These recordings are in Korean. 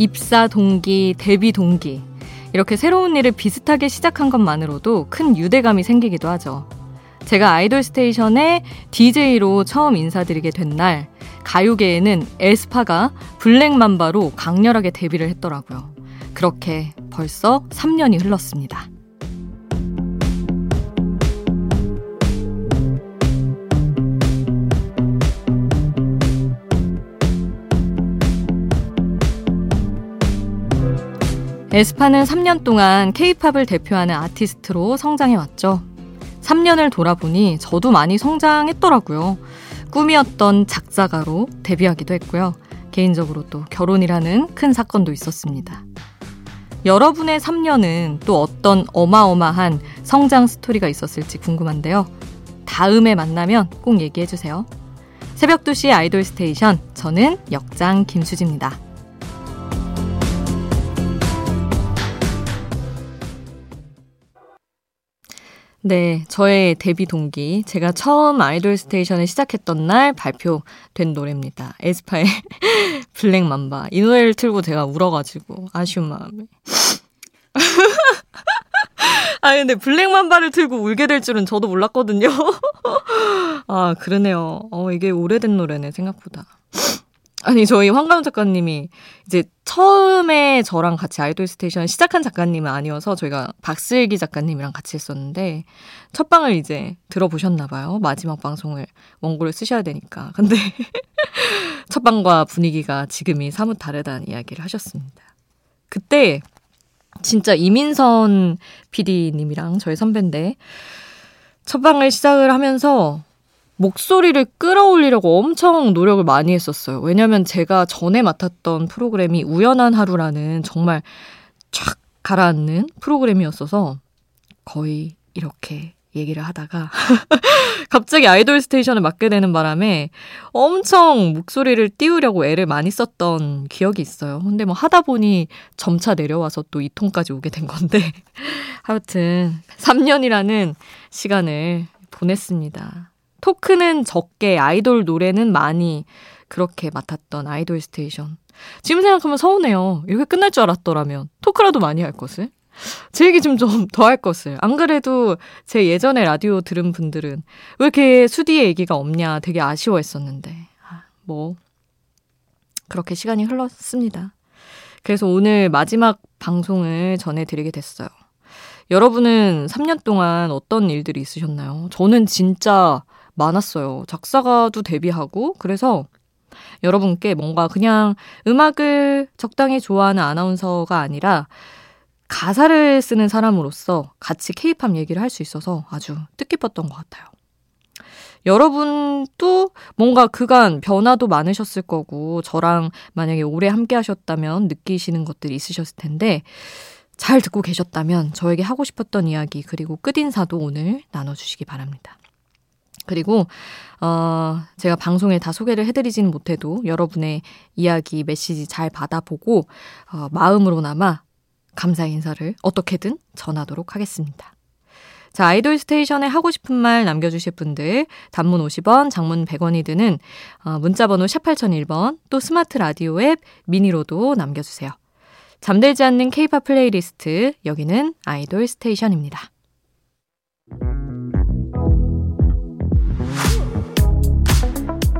입사 동기, 데뷔 동기. 이렇게 새로운 일을 비슷하게 시작한 것만으로도 큰 유대감이 생기기도 하죠. 제가 아이돌 스테이션에 DJ로 처음 인사드리게 된 날, 가요계에는 에스파가 블랙맘바로 강렬하게 데뷔를 했더라고요. 그렇게 벌써 3년이 흘렀습니다. 에스파는 3년 동안 케이팝을 대표하는 아티스트로 성장해왔죠. 3년을 돌아보니 저도 많이 성장했더라고요. 꿈이었던 작사가로 데뷔하기도 했고요. 개인적으로 또 결혼이라는 큰 사건도 있었습니다. 여러분의 3년은 또 어떤 어마어마한 성장 스토리가 있었을지 궁금한데요. 다음에 만나면 꼭 얘기해주세요. 새벽 2시 아이돌 스테이션. 저는 역장 김수지입니다. 네, 저의 데뷔 동기. 제가 처음 아이돌 스테이션을 시작했던 날 발표된 노래입니다. 에스파의 블랙 맘바. 이 노래를 틀고 제가 울어가지고 아쉬운 마음에. 아, 근데 블랙 맘바를 틀고 울게 될 줄은 저도 몰랐거든요. 아, 그러네요. 어, 이게 오래된 노래네, 생각보다. 아니 저희 황가은 작가님이 이제 처음에 저랑 같이 아이돌 스테이션 시작한 작가님은 아니어서 저희가 박슬기 작가님이랑 같이 했었는데 첫 방을 이제 들어보셨나 봐요. 마지막 방송을 원고를 쓰셔야 되니까. 근데 첫 방과 분위기가 지금이 사뭇 다르다는 이야기를 하셨습니다. 그때 진짜 이민선 PD님이랑 저희 선배인데 첫 방을 시작을 하면서 목소리를 끌어올리려고 엄청 노력을 많이 했었어요. 왜냐면 제가 전에 맡았던 프로그램이 우연한 하루라는 정말 쫙 가라앉는 프로그램이었어서 거의 이렇게 얘기를 하다가 갑자기 아이돌 스테이션을 맡게 되는 바람에 엄청 목소리를 띄우려고 애를 많이 썼던 기억이 있어요. 근데 뭐 하다 보니 점차 내려와서 또 이 통까지 오게 된 건데 하여튼 3년이라는 시간을 보냈습니다. 토크는 적게 아이돌 노래는 많이 그렇게 맡았던 아이돌 스테이션. 지금 생각하면 서운해요. 이렇게 끝날 줄 알았더라면 토크라도 많이 할 것을. 제 얘기 좀 좀 더 할 것을. 안 그래도 제 예전에 라디오 들은 분들은 왜 이렇게 수디의 얘기가 없냐 되게 아쉬워했었는데. 아, 뭐 그렇게 시간이 흘렀습니다. 그래서 오늘 마지막 방송을 전해드리게 됐어요. 여러분은 3년 동안 어떤 일들이 있으셨나요? 저는 진짜 많았어요. 작사가도 데뷔하고 그래서 여러분께 뭔가 그냥 음악을 적당히 좋아하는 아나운서가 아니라 가사를 쓰는 사람으로서 같이 케이팝 얘기를 할 수 있어서 아주 뜻깊었던 것 같아요. 여러분도 뭔가 그간 변화도 많으셨을 거고 저랑 만약에 오래 함께 하셨다면 느끼시는 것들이 있으셨을 텐데 잘 듣고 계셨다면 저에게 하고 싶었던 이야기 그리고 끝인사도 오늘 나눠주시기 바랍니다. 그리고 어, 제가 방송에 다 소개를 해드리지는 못해도 여러분의 이야기, 메시지 잘 받아보고 어, 마음으로나마 감사 인사를 어떻게든 전하도록 하겠습니다. 자, 아이돌 스테이션에 하고 싶은 말 남겨주실 분들, 단문 50원, 장문 100원이 드는 어, 문자번호 샵 8001번, 또 스마트 라디오 앱 미니로도 남겨주세요. 잠들지 않는 케이팝 플레이리스트, 여기는 아이돌 스테이션입니다.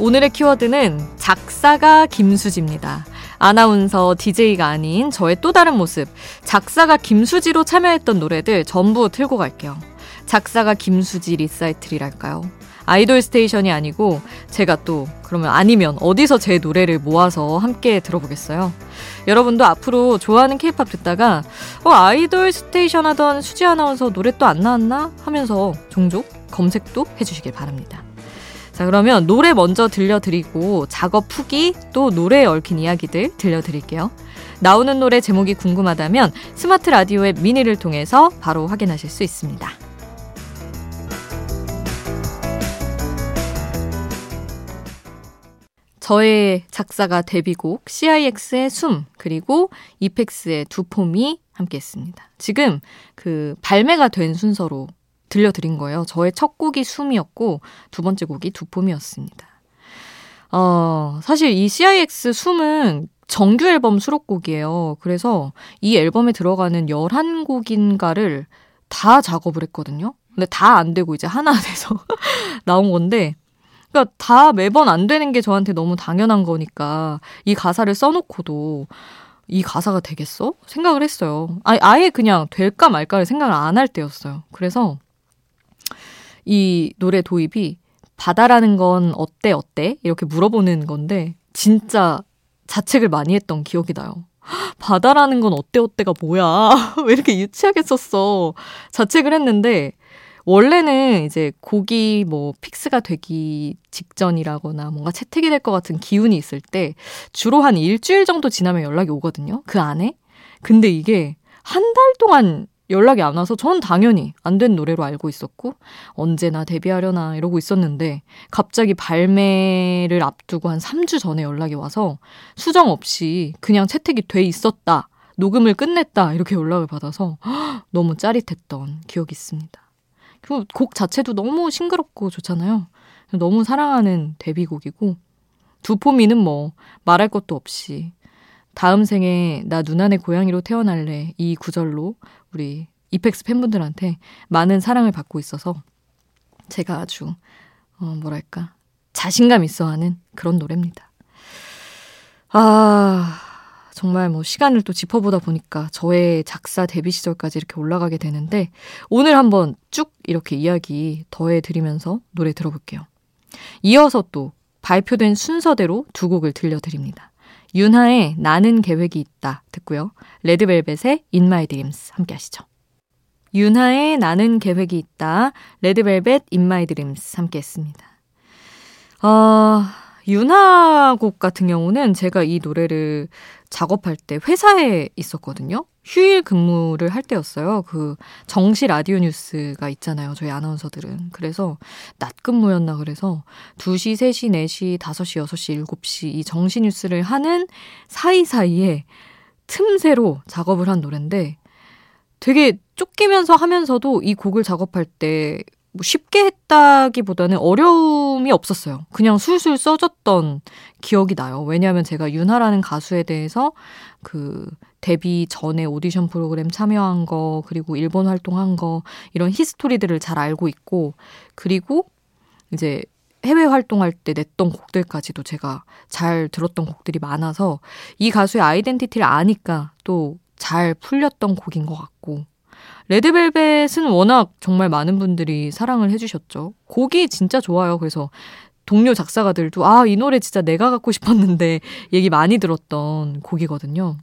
오늘의 키워드는 작사가 김수지입니다. 아나운서, DJ가 아닌 저의 또 다른 모습, 작사가 김수지로 참여했던 노래들 전부 틀고 갈게요. 작사가 김수지 리사이틀이랄까요? 아이돌 스테이션이 아니고 제가 또 그러면 아니면 어디서 제 노래를 모아서 함께 들어보겠어요. 여러분도 앞으로 좋아하는 케이팝 듣다가 어, 아이돌 스테이션 하던 수지 아나운서 노래 또 안 나왔나 하면서 종종 검색도 해주시길 바랍니다. 자, 그러면 노래 먼저 들려드리고 작업 후기 또 노래에 얽힌 이야기들 들려드릴게요. 나오는 노래 제목이 궁금하다면 스마트 라디오 앱 미니를 통해서 바로 확인하실 수 있습니다. 저의 작사가 데뷔곡 CIX의 숨 그리고 이펙스의 두 폼이 함께했습니다. 지금 그 발매가 된 순서로 들려드린 거예요. 저의 첫 곡이 숨이었고 두 번째 곡이 두 폼이었습니다. 어, 사실 이 CIX 숨은 정규 앨범 수록곡이에요. 그래서 이 앨범에 들어가는 11곡인가를 다 작업을 했거든요. 근데 다 안 되고 이제 하나 돼서 나온 건데 그러니까 다 매번 안 되는 게 저한테 너무 당연한 거니까 이 가사를 써놓고도 이 가사가 되겠어? 생각을 했어요. 아예 그냥 될까 말까를 생각을 안 할 때였어요. 그래서 이 노래 도입이 바다라는 건 어때 어때? 이렇게 물어보는 건데 진짜 자책을 많이 했던 기억이 나요. 바다라는 건 어때 어때가 뭐야? 왜 이렇게 유치하게 썼어? 자책을 했는데 원래는 이제 곡이 뭐 픽스가 되기 직전이라거나 뭔가 채택이 될 것 같은 기운이 있을 때 주로 한 일주일 정도 지나면 연락이 오거든요. 그 안에. 근데 이게 한 달 동안 연락이 안 와서 전 당연히 안 된 노래로 알고 있었고 언제나 데뷔하려나 이러고 있었는데 갑자기 발매를 앞두고 한 3주 전에 연락이 와서 수정 없이 그냥 채택이 돼 있었다. 녹음을 끝냈다. 이렇게 연락을 받아서 너무 짜릿했던 기억이 있습니다. 그곡 자체도 너무 싱그럽고 좋잖아요. 너무 사랑하는 데뷔곡이고 두포미는 뭐 말할 것도 없이 다음 생에 나 누나네 고양이로 태어날래 이 구절로 우리 이펙스 팬분들한테 많은 사랑을 받고 있어서 제가 아주 어 뭐랄까 자신감 있어 하는 그런 노래입니다. 아 정말 뭐 시간을 또 짚어보다 보니까 저의 작사 데뷔 시절까지 이렇게 올라가게 되는데 오늘 한번 쭉 이렇게 이야기 더해드리면서 노래 들어볼게요. 이어서 또 발표된 순서대로 두 곡을 들려드립니다. 윤하의 나는 계획이 있다 듣고요. 레드벨벳의 In My Dreams 함께 하시죠. 윤하의 나는 계획이 있다. 레드벨벳 In My Dreams 함께 했습니다. 아, 윤하 곡 같은 경우는 제가 이 노래를 작업할 때 회사에 있었거든요. 휴일 근무를 할 때였어요. 그 정시 라디오 뉴스가 있잖아요. 저희 아나운서들은. 그래서 낮 근무였나 그래서 2시, 3시, 4시, 5시, 6시, 7시 이 정시 뉴스를 하는 사이사이에 틈새로 작업을 한 노래인데 되게 쫓기면서 하면서도 이 곡을 작업할 때 뭐 쉽게 했다기보다는 어려 움이 없었어요. 그냥 술술 써줬던 기억이 나요. 왜냐하면 제가 윤하라는 가수에 대해서 그 데뷔 전에 오디션 프로그램 참여한 거, 그리고 일본 활동한 거, 이런 히스토리들을 잘 알고 있고, 그리고 이제 해외 활동할 때 냈던 곡들까지도 제가 잘 들었던 곡들이 많아서 이 가수의 아이덴티티를 아니까 또 잘 풀렸던 곡인 것 같고, 레드벨벳은 워낙 정말 많은 분들이 사랑을 해주셨죠. 곡이 진짜 좋아요. 그래서 동료 작사가들도 아, 이 노래 진짜 내가 갖고 싶었는데 얘기 많이 들었던 곡이거든요.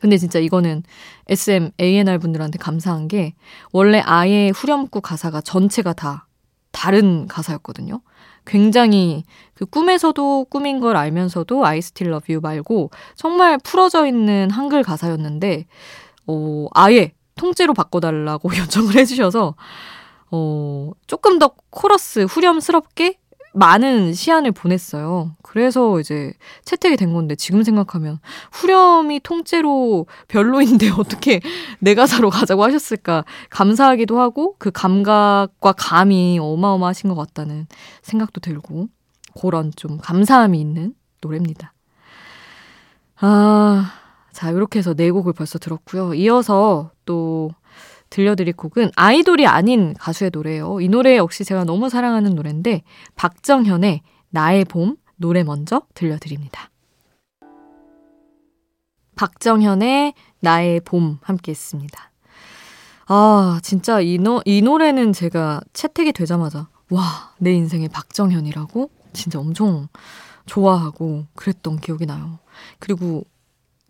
근데 진짜 이거는 SM, ANR 분들한테 감사한 게 원래 아예 후렴구 가사가 전체가 다 다른 가사였거든요. 굉장히 그 꿈에서도 꿈인 걸 알면서도 I still love you 말고 정말 풀어져 있는 한글 가사였는데, 어, 아예 통째로 바꿔달라고 요청을 해주셔서, 어, 조금 더 코러스 후렴스럽게 많은 시안을 보냈어요. 그래서 이제 채택이 된 건데 지금 생각하면 후렴이 통째로 별로인데 어떻게 내 가사로 가자고 하셨을까 감사하기도 하고 그 감각과 감이 어마어마하신 것 같다는 생각도 들고 그런 좀 감사함이 있는 노래입니다. 아, 자, 이렇게 해서 네 곡을 벌써 들었고요. 이어서 또 들려드릴 곡은 아이돌이 아닌 가수의 노래예요. 이 노래 역시 제가 너무 사랑하는 노래인데 박정현의 나의 봄 노래 먼저 들려드립니다. 박정현의 나의 봄 함께 했습니다. 아, 진짜 이, 노, 이 노래는 제가 채택이 되자마자 와, 내 인생의 박정현이라고 진짜 엄청 좋아하고 그랬던 기억이 나요. 그리고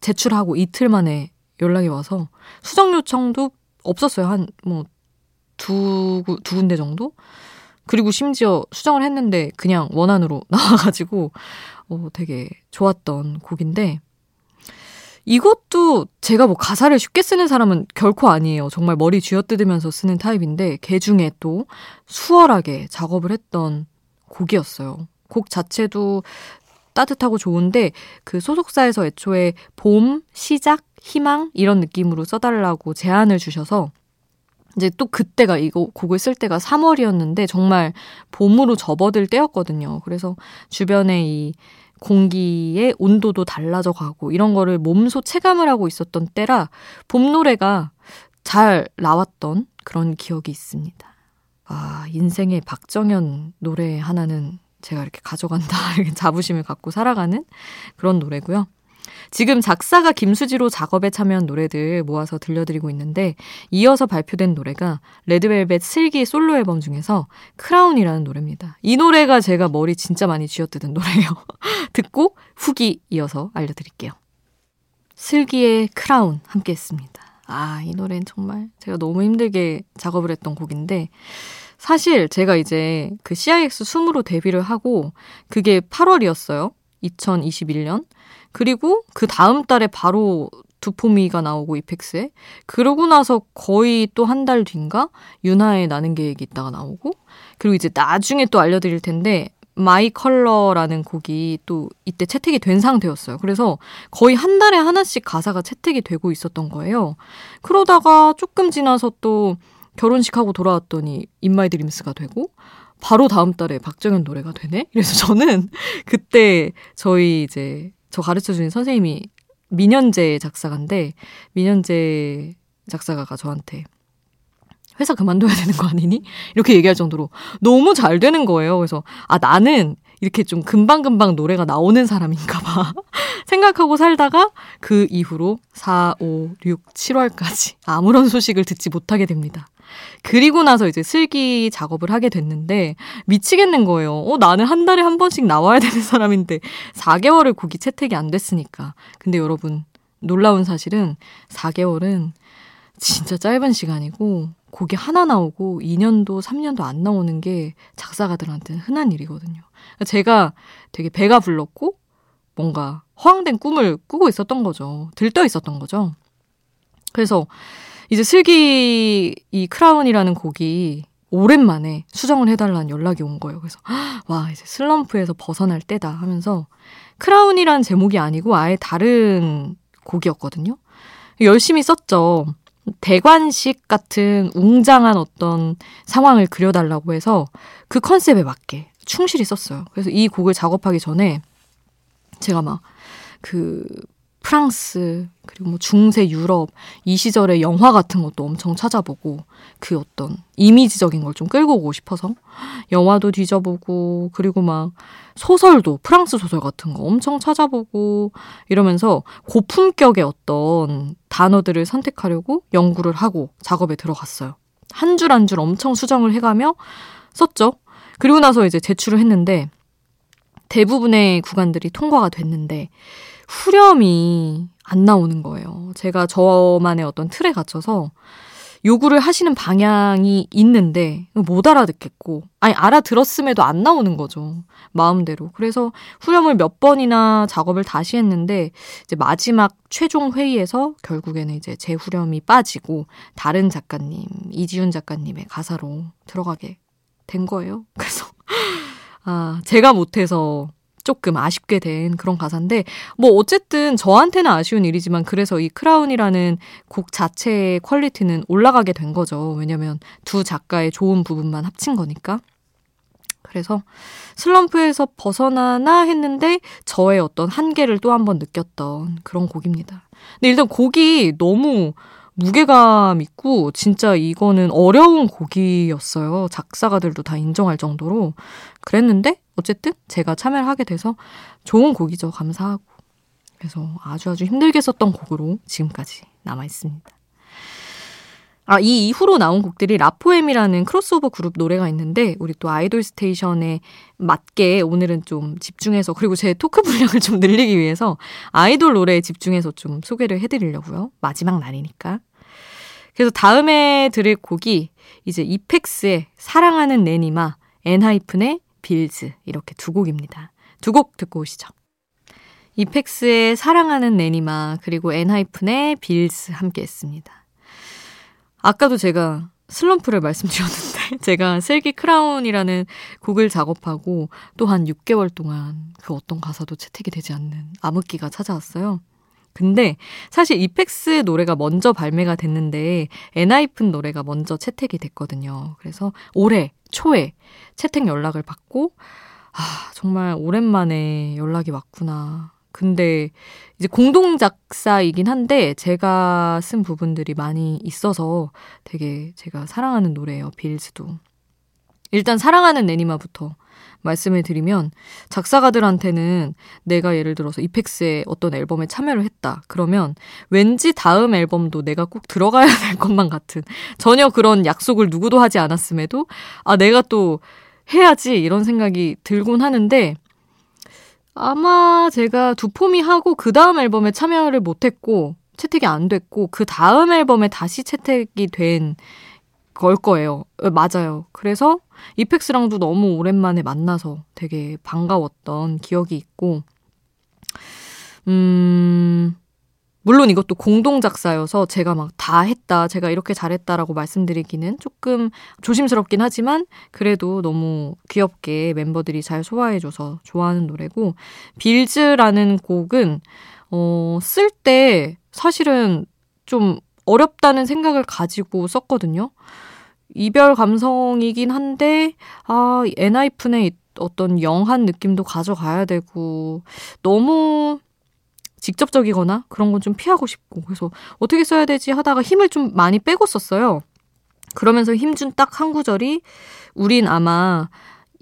제출하고 이틀 만에 연락이 와서 수정 요청도 없었어요. 한 뭐 두 두 군데 정도. 그리고 심지어 수정을 했는데 그냥 원안으로 나와가지고 어, 되게 좋았던 곡인데 이것도 제가 뭐 가사를 쉽게 쓰는 사람은 결코 아니에요. 정말 머리 쥐어뜯으면서 쓰는 타입인데 개 중에 또 수월하게 작업을 했던 곡이었어요. 곡 자체도 따뜻하고 좋은데 그 소속사에서 애초에 봄, 시작, 희망 이런 느낌으로 써달라고 제안을 주셔서 이제 또 그때가 이거 곡을 쓸 때가 3월이었는데 정말 봄으로 접어들 때였거든요. 그래서 주변에 이 공기의 온도도 달라져 가고 이런 거를 몸소 체감을 하고 있었던 때라 봄 노래가 잘 나왔던 그런 기억이 있습니다. 아, 인생의 박정현 노래 하나는 제가 이렇게 가져간다, 이렇게 자부심을 갖고 살아가는 그런 노래고요. 지금 작사가 김수지로 작업에 참여한 노래들 모아서 들려드리고 있는데 이어서 발표된 노래가 레드벨벳 슬기 솔로 앨범 중에서 Crown이라는 노래입니다. 이 노래가 제가 머리 진짜 많이 쥐어뜯은 노래예요. 듣고 후기 이어서 알려드릴게요. 슬기의 크라운 함께 했습니다. 아, 이 노래는 정말 제가 너무 힘들게 작업을 했던 곡인데 사실 제가 이제 그 CIX 20으로 데뷔를 하고 그게 8월이었어요. 2021년. 그리고 그 다음 달에 바로 Do 4 Me가 나오고 이펙스에 그러고 나서 거의 또 한 달 뒤인가 윤하의 나는 계획이 있다가 나오고 그리고 이제 나중에 또 알려드릴 텐데 My Color라는 곡이 또 이때 채택이 된 상태였어요. 그래서 거의 한 달에 하나씩 가사가 채택이 되고 있었던 거예요. 그러다가 조금 지나서 또 결혼식하고 돌아왔더니 In My Dreams가 되고 바로 다음 달에 박정현 노래가 되네? 그래서 저는 그때 저희 이제 저 가르쳐 주는 선생님이 민현재 작사가인데 민현재 작사가가 저한테 회사 그만둬야 되는 거 아니니? 이렇게 얘기할 정도로 너무 잘 되는 거예요. 그래서 아 나는 이렇게 좀 금방금방 노래가 나오는 사람인가 봐. 생각하고 살다가 그 이후로 4, 5, 6, 7월까지 아무런 소식을 듣지 못하게 됩니다. 그리고 나서 이제 슬기 작업을 하게 됐는데 미치겠는 거예요. 어, 나는 한 달에 한 번씩 나와야 되는 사람인데 4개월을 곡이 채택이 안 됐으니까. 근데 여러분, 놀라운 사실은 4개월은 진짜 짧은 시간이고 곡이 하나 나오고 2년도, 3년도 안 나오는 게 작사가들한테는 흔한 일이거든요. 제가 되게 배가 불렀고 뭔가 허황된 꿈을 꾸고 있었던 거죠. 들떠 있었던 거죠. 그래서 이제 슬기 이 크라운이라는 곡이 오랜만에 수정을 해달라는 연락이 온 거예요. 그래서 와 이제 슬럼프에서 벗어날 때다 하면서 크라운이란 제목이 아니고 아예 다른 곡이었거든요. 열심히 썼죠. 대관식 같은 웅장한 어떤 상황을 그려달라고 해서 그 컨셉에 맞게 충실히 썼어요. 그래서 이 곡을 작업하기 전에 제가 막 그 프랑스 그리고 뭐 중세 유럽 이 시절의 영화 같은 것도 엄청 찾아보고 그 어떤 이미지적인 걸 좀 끌고 오고 싶어서 영화도 뒤져보고 그리고 막 소설도 프랑스 소설 같은 거 엄청 찾아보고 이러면서 고품격의 어떤 단어들을 선택하려고 연구를 하고 작업에 들어갔어요. 한 줄 한 줄 엄청 수정을 해가며 썼죠. 그리고 나서 이제 제출을 했는데 대부분의 구간들이 통과가 됐는데 후렴이 안 나오는 거예요. 제가 저만의 어떤 틀에 갇혀서 요구를 하시는 방향이 있는데 못 알아듣겠고 아니 알아들었음에도 안 나오는 거죠. 마음대로. 그래서 후렴을 몇 번이나 작업을 다시 했는데 이제 마지막 최종 회의에서 결국에는 이제 제 후렴이 빠지고 다른 작가님 이지훈 작가님의 가사로 들어가게 된 거예요. 그래서 아 제가 못해서 조금 아쉽게 된 그런 가사인데 뭐 어쨌든 저한테는 아쉬운 일이지만 그래서 이 크라운이라는 곡 자체의 퀄리티는 올라가게 된 거죠. 왜냐면 두 작가의 좋은 부분만 합친 거니까. 그래서 슬럼프에서 벗어나나 했는데 저의 어떤 한계를 또 한 번 느꼈던 그런 곡입니다. 근데 일단 곡이 너무 무게감 있고 진짜 이거는 어려운 곡이었어요. 작사가들도 다 인정할 정도로 그랬는데 어쨌든 제가 참여를 하게 돼서 좋은 곡이죠. 감사하고. 그래서 아주 아주 힘들게 썼던 곡으로 지금까지 남아 있습니다. 아, 이 이후로 나온 곡들이 라포엠이라는 크로스오버 그룹 노래가 있는데 우리 또 아이돌 스테이션에 맞게 오늘은 좀 집중해서 그리고 제 토크 분량을 좀 늘리기 위해서 아이돌 노래에 집중해서 좀 소개를 해드리려고요. 마지막 날이니까. 그래서 다음에 들을 곡이 이제 이펙스의 사랑하는 내 님아 엔하이픈의 Bills 이렇게 두 곡입니다. 두 곡 듣고 오시죠. 이펙스의 사랑하는 내 님아 그리고 엔하이픈의 Bills 함께 했습니다. 아까도 제가 슬럼프를 말씀드렸는데 제가 슬기 Crown이라는 곡을 작업하고 또 한 6개월 동안 그 어떤 가사도 채택이 되지 않는 암흑기가 찾아왔어요. 근데 사실 이펙스 노래가 먼저 발매가 됐는데 엔하이픈 노래가 먼저 채택이 됐거든요. 그래서 올해 초에 채택 연락을 받고 아 정말 오랜만에 연락이 왔구나. 근데 이제 공동 작사이긴 한데 제가 쓴 부분들이 많이 있어서 되게 제가 사랑하는 노래예요. 빌즈도. 일단 사랑하는 내니마부터 말씀을 드리면 작사가들한테는 내가 예를 들어서 이펙스의 어떤 앨범에 참여를 했다. 그러면 왠지 다음 앨범도 내가 꼭 들어가야 될 것만 같은 전혀 그런 약속을 누구도 하지 않았음에도 아 내가 또 해야지 이런 생각이 들곤 하는데 아마 제가 두포미 하고 그 다음 앨범에 참여를 못했고 채택이 안 됐고 그 다음 앨범에 다시 채택이 된 걸 거예요. 어, 맞아요. 그래서 이펙스랑도 너무 오랜만에 만나서 되게 반가웠던 기억이 있고, 음, 물론 이것도 공동 작사여서 제가 막 다 했다, 제가 이렇게 잘했다라고 말씀드리기는 조금 조심스럽긴 하지만 그래도 너무 귀엽게 멤버들이 잘 소화해줘서 좋아하는 노래고 빌즈라는 곡은 어, 쓸 때 사실은 좀 어렵다는 생각을 가지고 썼거든요. 이별 감성이긴 한데 아 엔하이픈의 어떤 영한 느낌도 가져가야 되고 너무 직접적이거나 그런 건 좀 피하고 싶고 그래서 어떻게 써야 되지 하다가 힘을 좀 많이 빼고 썼어요. 그러면서 힘 준 딱 한 구절이 우린 아마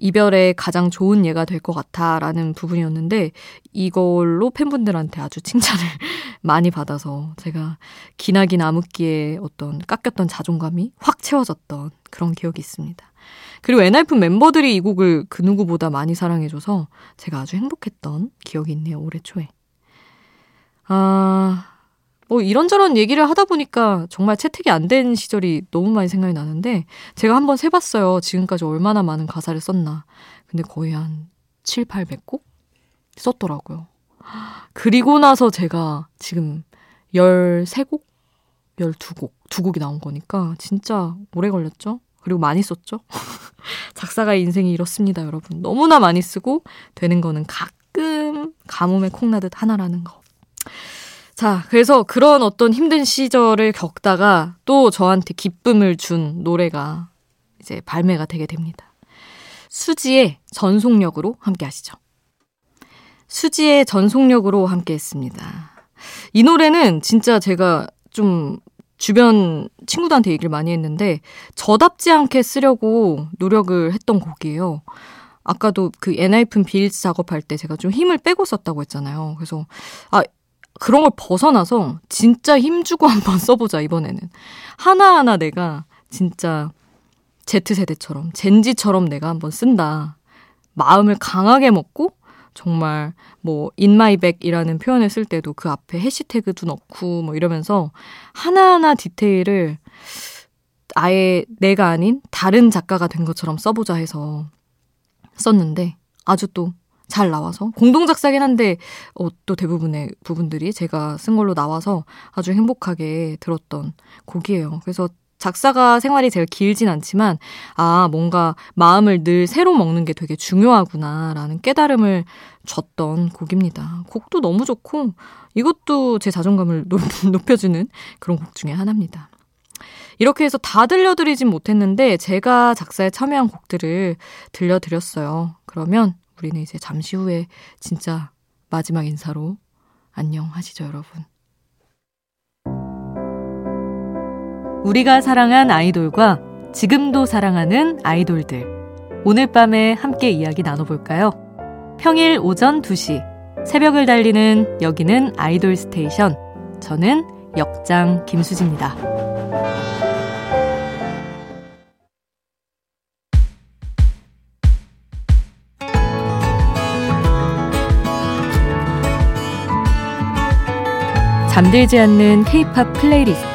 이별에 가장 좋은 예가 될 것 같아 라는 부분이었는데 이걸로 팬분들한테 아주 칭찬을 많이 받아서 제가 기나긴 암흑기에 어떤 깎였던 자존감이 확 채워졌던 그런 기억이 있습니다. 그리고 엔하이픈 멤버들이 이 곡을 그 누구보다 많이 사랑해줘서 제가 아주 행복했던 기억이 있네요, 올해 초에. 아, 뭐 이런저런 얘기를 하다 보니까 정말 채택이 안 된 시절이 너무 많이 생각이 나는데 제가 한번 세봤어요. 지금까지 얼마나 많은 가사를 썼나. 근데 거의 한 7, 800곡 썼더라고요. 그리고 나서 제가 지금 13곡? 12곡, 두 곡이 나온 거니까 진짜 오래 걸렸죠? 그리고 많이 썼죠? 작사가의 인생이 이렇습니다, 여러분. 너무나 많이 쓰고 되는 거는 가끔 가뭄에 콩나듯 하나라는 거. 자, 그래서 그런 어떤 힘든 시절을 겪다가 또 저한테 기쁨을 준 노래가 이제 발매가 되게 됩니다. 수지의 전속력으로 함께 하시죠. 수지의 전속력으로 함께 했습니다. 이 노래는 진짜 제가 좀 주변 친구들한테 얘기를 많이 했는데 저답지 않게 쓰려고 노력을 했던 곡이에요. 아까도 그 엔하이픈 빌즈 작업할 때 제가 좀 힘을 빼고 썼다고 했잖아요. 그래서 아 그런 걸 벗어나서 진짜 힘주고 한번 써보자, 이번에는. 하나하나 내가 진짜 Z세대처럼, 젠지처럼 내가 한번 쓴다. 마음을 강하게 먹고 정말 뭐 인마이백이라는 표현을 쓸 때도 그 앞에 해시태그도 넣고 뭐 이러면서 하나하나 디테일을 아예 내가 아닌 다른 작가가 된 것처럼 써보자 해서 썼는데 아주 또 잘 나와서 공동 작사긴 한데 어, 또 대부분의 부분들이 제가 쓴 걸로 나와서 아주 행복하게 들었던 곡이에요. 그래서 작사가 생활이 제일 길진 않지만 아 뭔가 마음을 늘 새로 먹는 게 되게 중요하구나라는 깨달음을 줬던 곡입니다. 곡도 너무 좋고 이것도 제 자존감을 높여주는 그런 곡 중에 하나입니다. 이렇게 해서 다 들려드리진 못했는데 제가 작사에 참여한 곡들을 들려드렸어요. 그러면 우리는 이제 잠시 후에 진짜 마지막 인사로 안녕 하시죠, 여러분. 우리가 사랑한 아이돌과 지금도 사랑하는 아이돌들. 오늘 밤에 함께 이야기 나눠볼까요? 평일 오전 2시. 새벽을 달리는 여기는 아이돌 스테이션. 저는 역장 김수지입니다. 잠들지 않는 K-팝 플레이리스트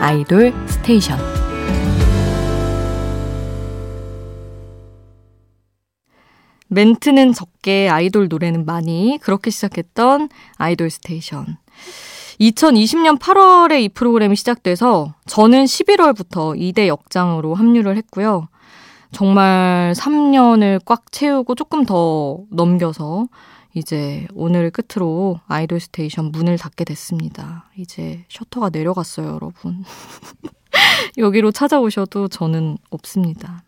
아이돌 스테이션 멘트는 적게 아이돌 노래는 많이 그렇게 시작했던 아이돌 스테이션. 2020년 8월에 이 프로그램이 시작돼서 저는 11월부터 2대 역장으로 합류를 했고요. 정말 3년을 꽉 채우고 조금 더 넘겨서 이제 오늘 끝으로 아이돌 스테이션 문을 닫게 됐습니다. 이제 셔터가 내려갔어요, 여러분. 여기로 찾아오셔도 저는 없습니다.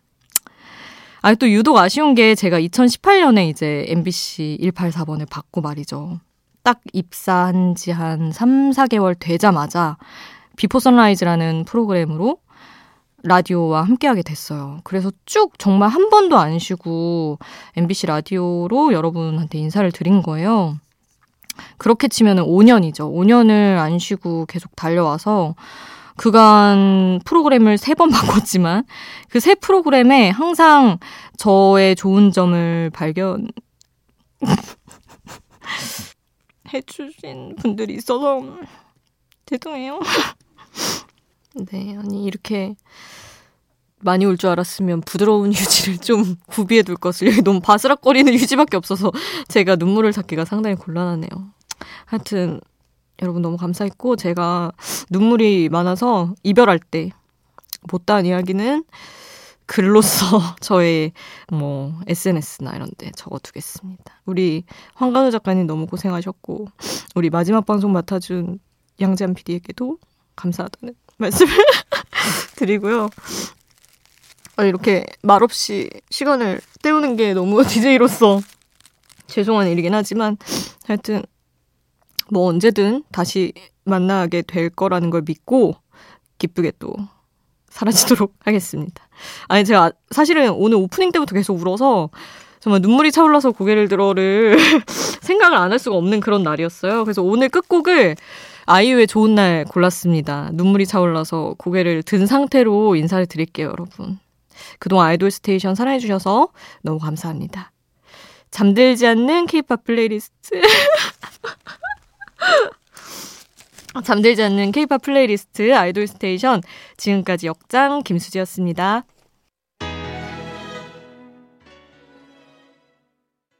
아, 또 유독 아쉬운 게 제가 2018년에 이제 MBC 184번을 받고 말이죠. 딱 입사한 지 한 3, 4개월 되자마자 Before Sunrise라는 프로그램으로 라디오와 함께하게 됐어요. 그래서 쭉 정말 한 번도 안 쉬고 MBC 라디오로 여러분한테 인사를 드린 거예요. 그렇게 치면 5년이죠. 5년을 안 쉬고 계속 달려와서 그간 프로그램을 세 번 바꿨지만 그 세 프로그램에 항상 저의 좋은 점을 발견 해주신 분들이 있어서 죄송해요. 네, 아니 이렇게 많이 올 줄 알았으면 부드러운 휴지를 좀 구비해 둘 것을 너무 바스락거리는 휴지밖에 없어서 제가 눈물을 잡기가 상당히 곤란하네요. 하여튼 여러분 너무 감사했고 제가 눈물이 많아서 이별할 때 못다한 이야기는 글로써 저의 뭐 SNS나 이런 데 적어두겠습니다. 우리 황간우 작가님 너무 고생하셨고 우리 마지막 방송 맡아준 양재한 PD에게도 감사하다는 말씀을 드리고요. 아, 이렇게 말없이 시간을 때우는 게 너무 DJ로서 죄송한 일이긴 하지만 하여튼 뭐 언제든 다시 만나게 될 거라는 걸 믿고 기쁘게 또 사라지도록 하겠습니다. 아니 제가 사실은 오늘 오프닝 때부터 계속 울어서 정말 눈물이 차올라서 고개를 들어를 생각을 안 할 수가 없는 그런 날이었어요. 그래서 오늘 끝곡을 아이유의 좋은 날 골랐습니다. 눈물이 차올라서 고개를 든 상태로 인사를 드릴게요, 여러분. 그동안 아이돌 스테이션 사랑해주셔서 너무 감사합니다. 잠들지 않는 케이팝 플레이리스트. 잠들지 않는 케이팝 플레이리스트 아이돌 스테이션 지금까지 역장 김수지였습니다.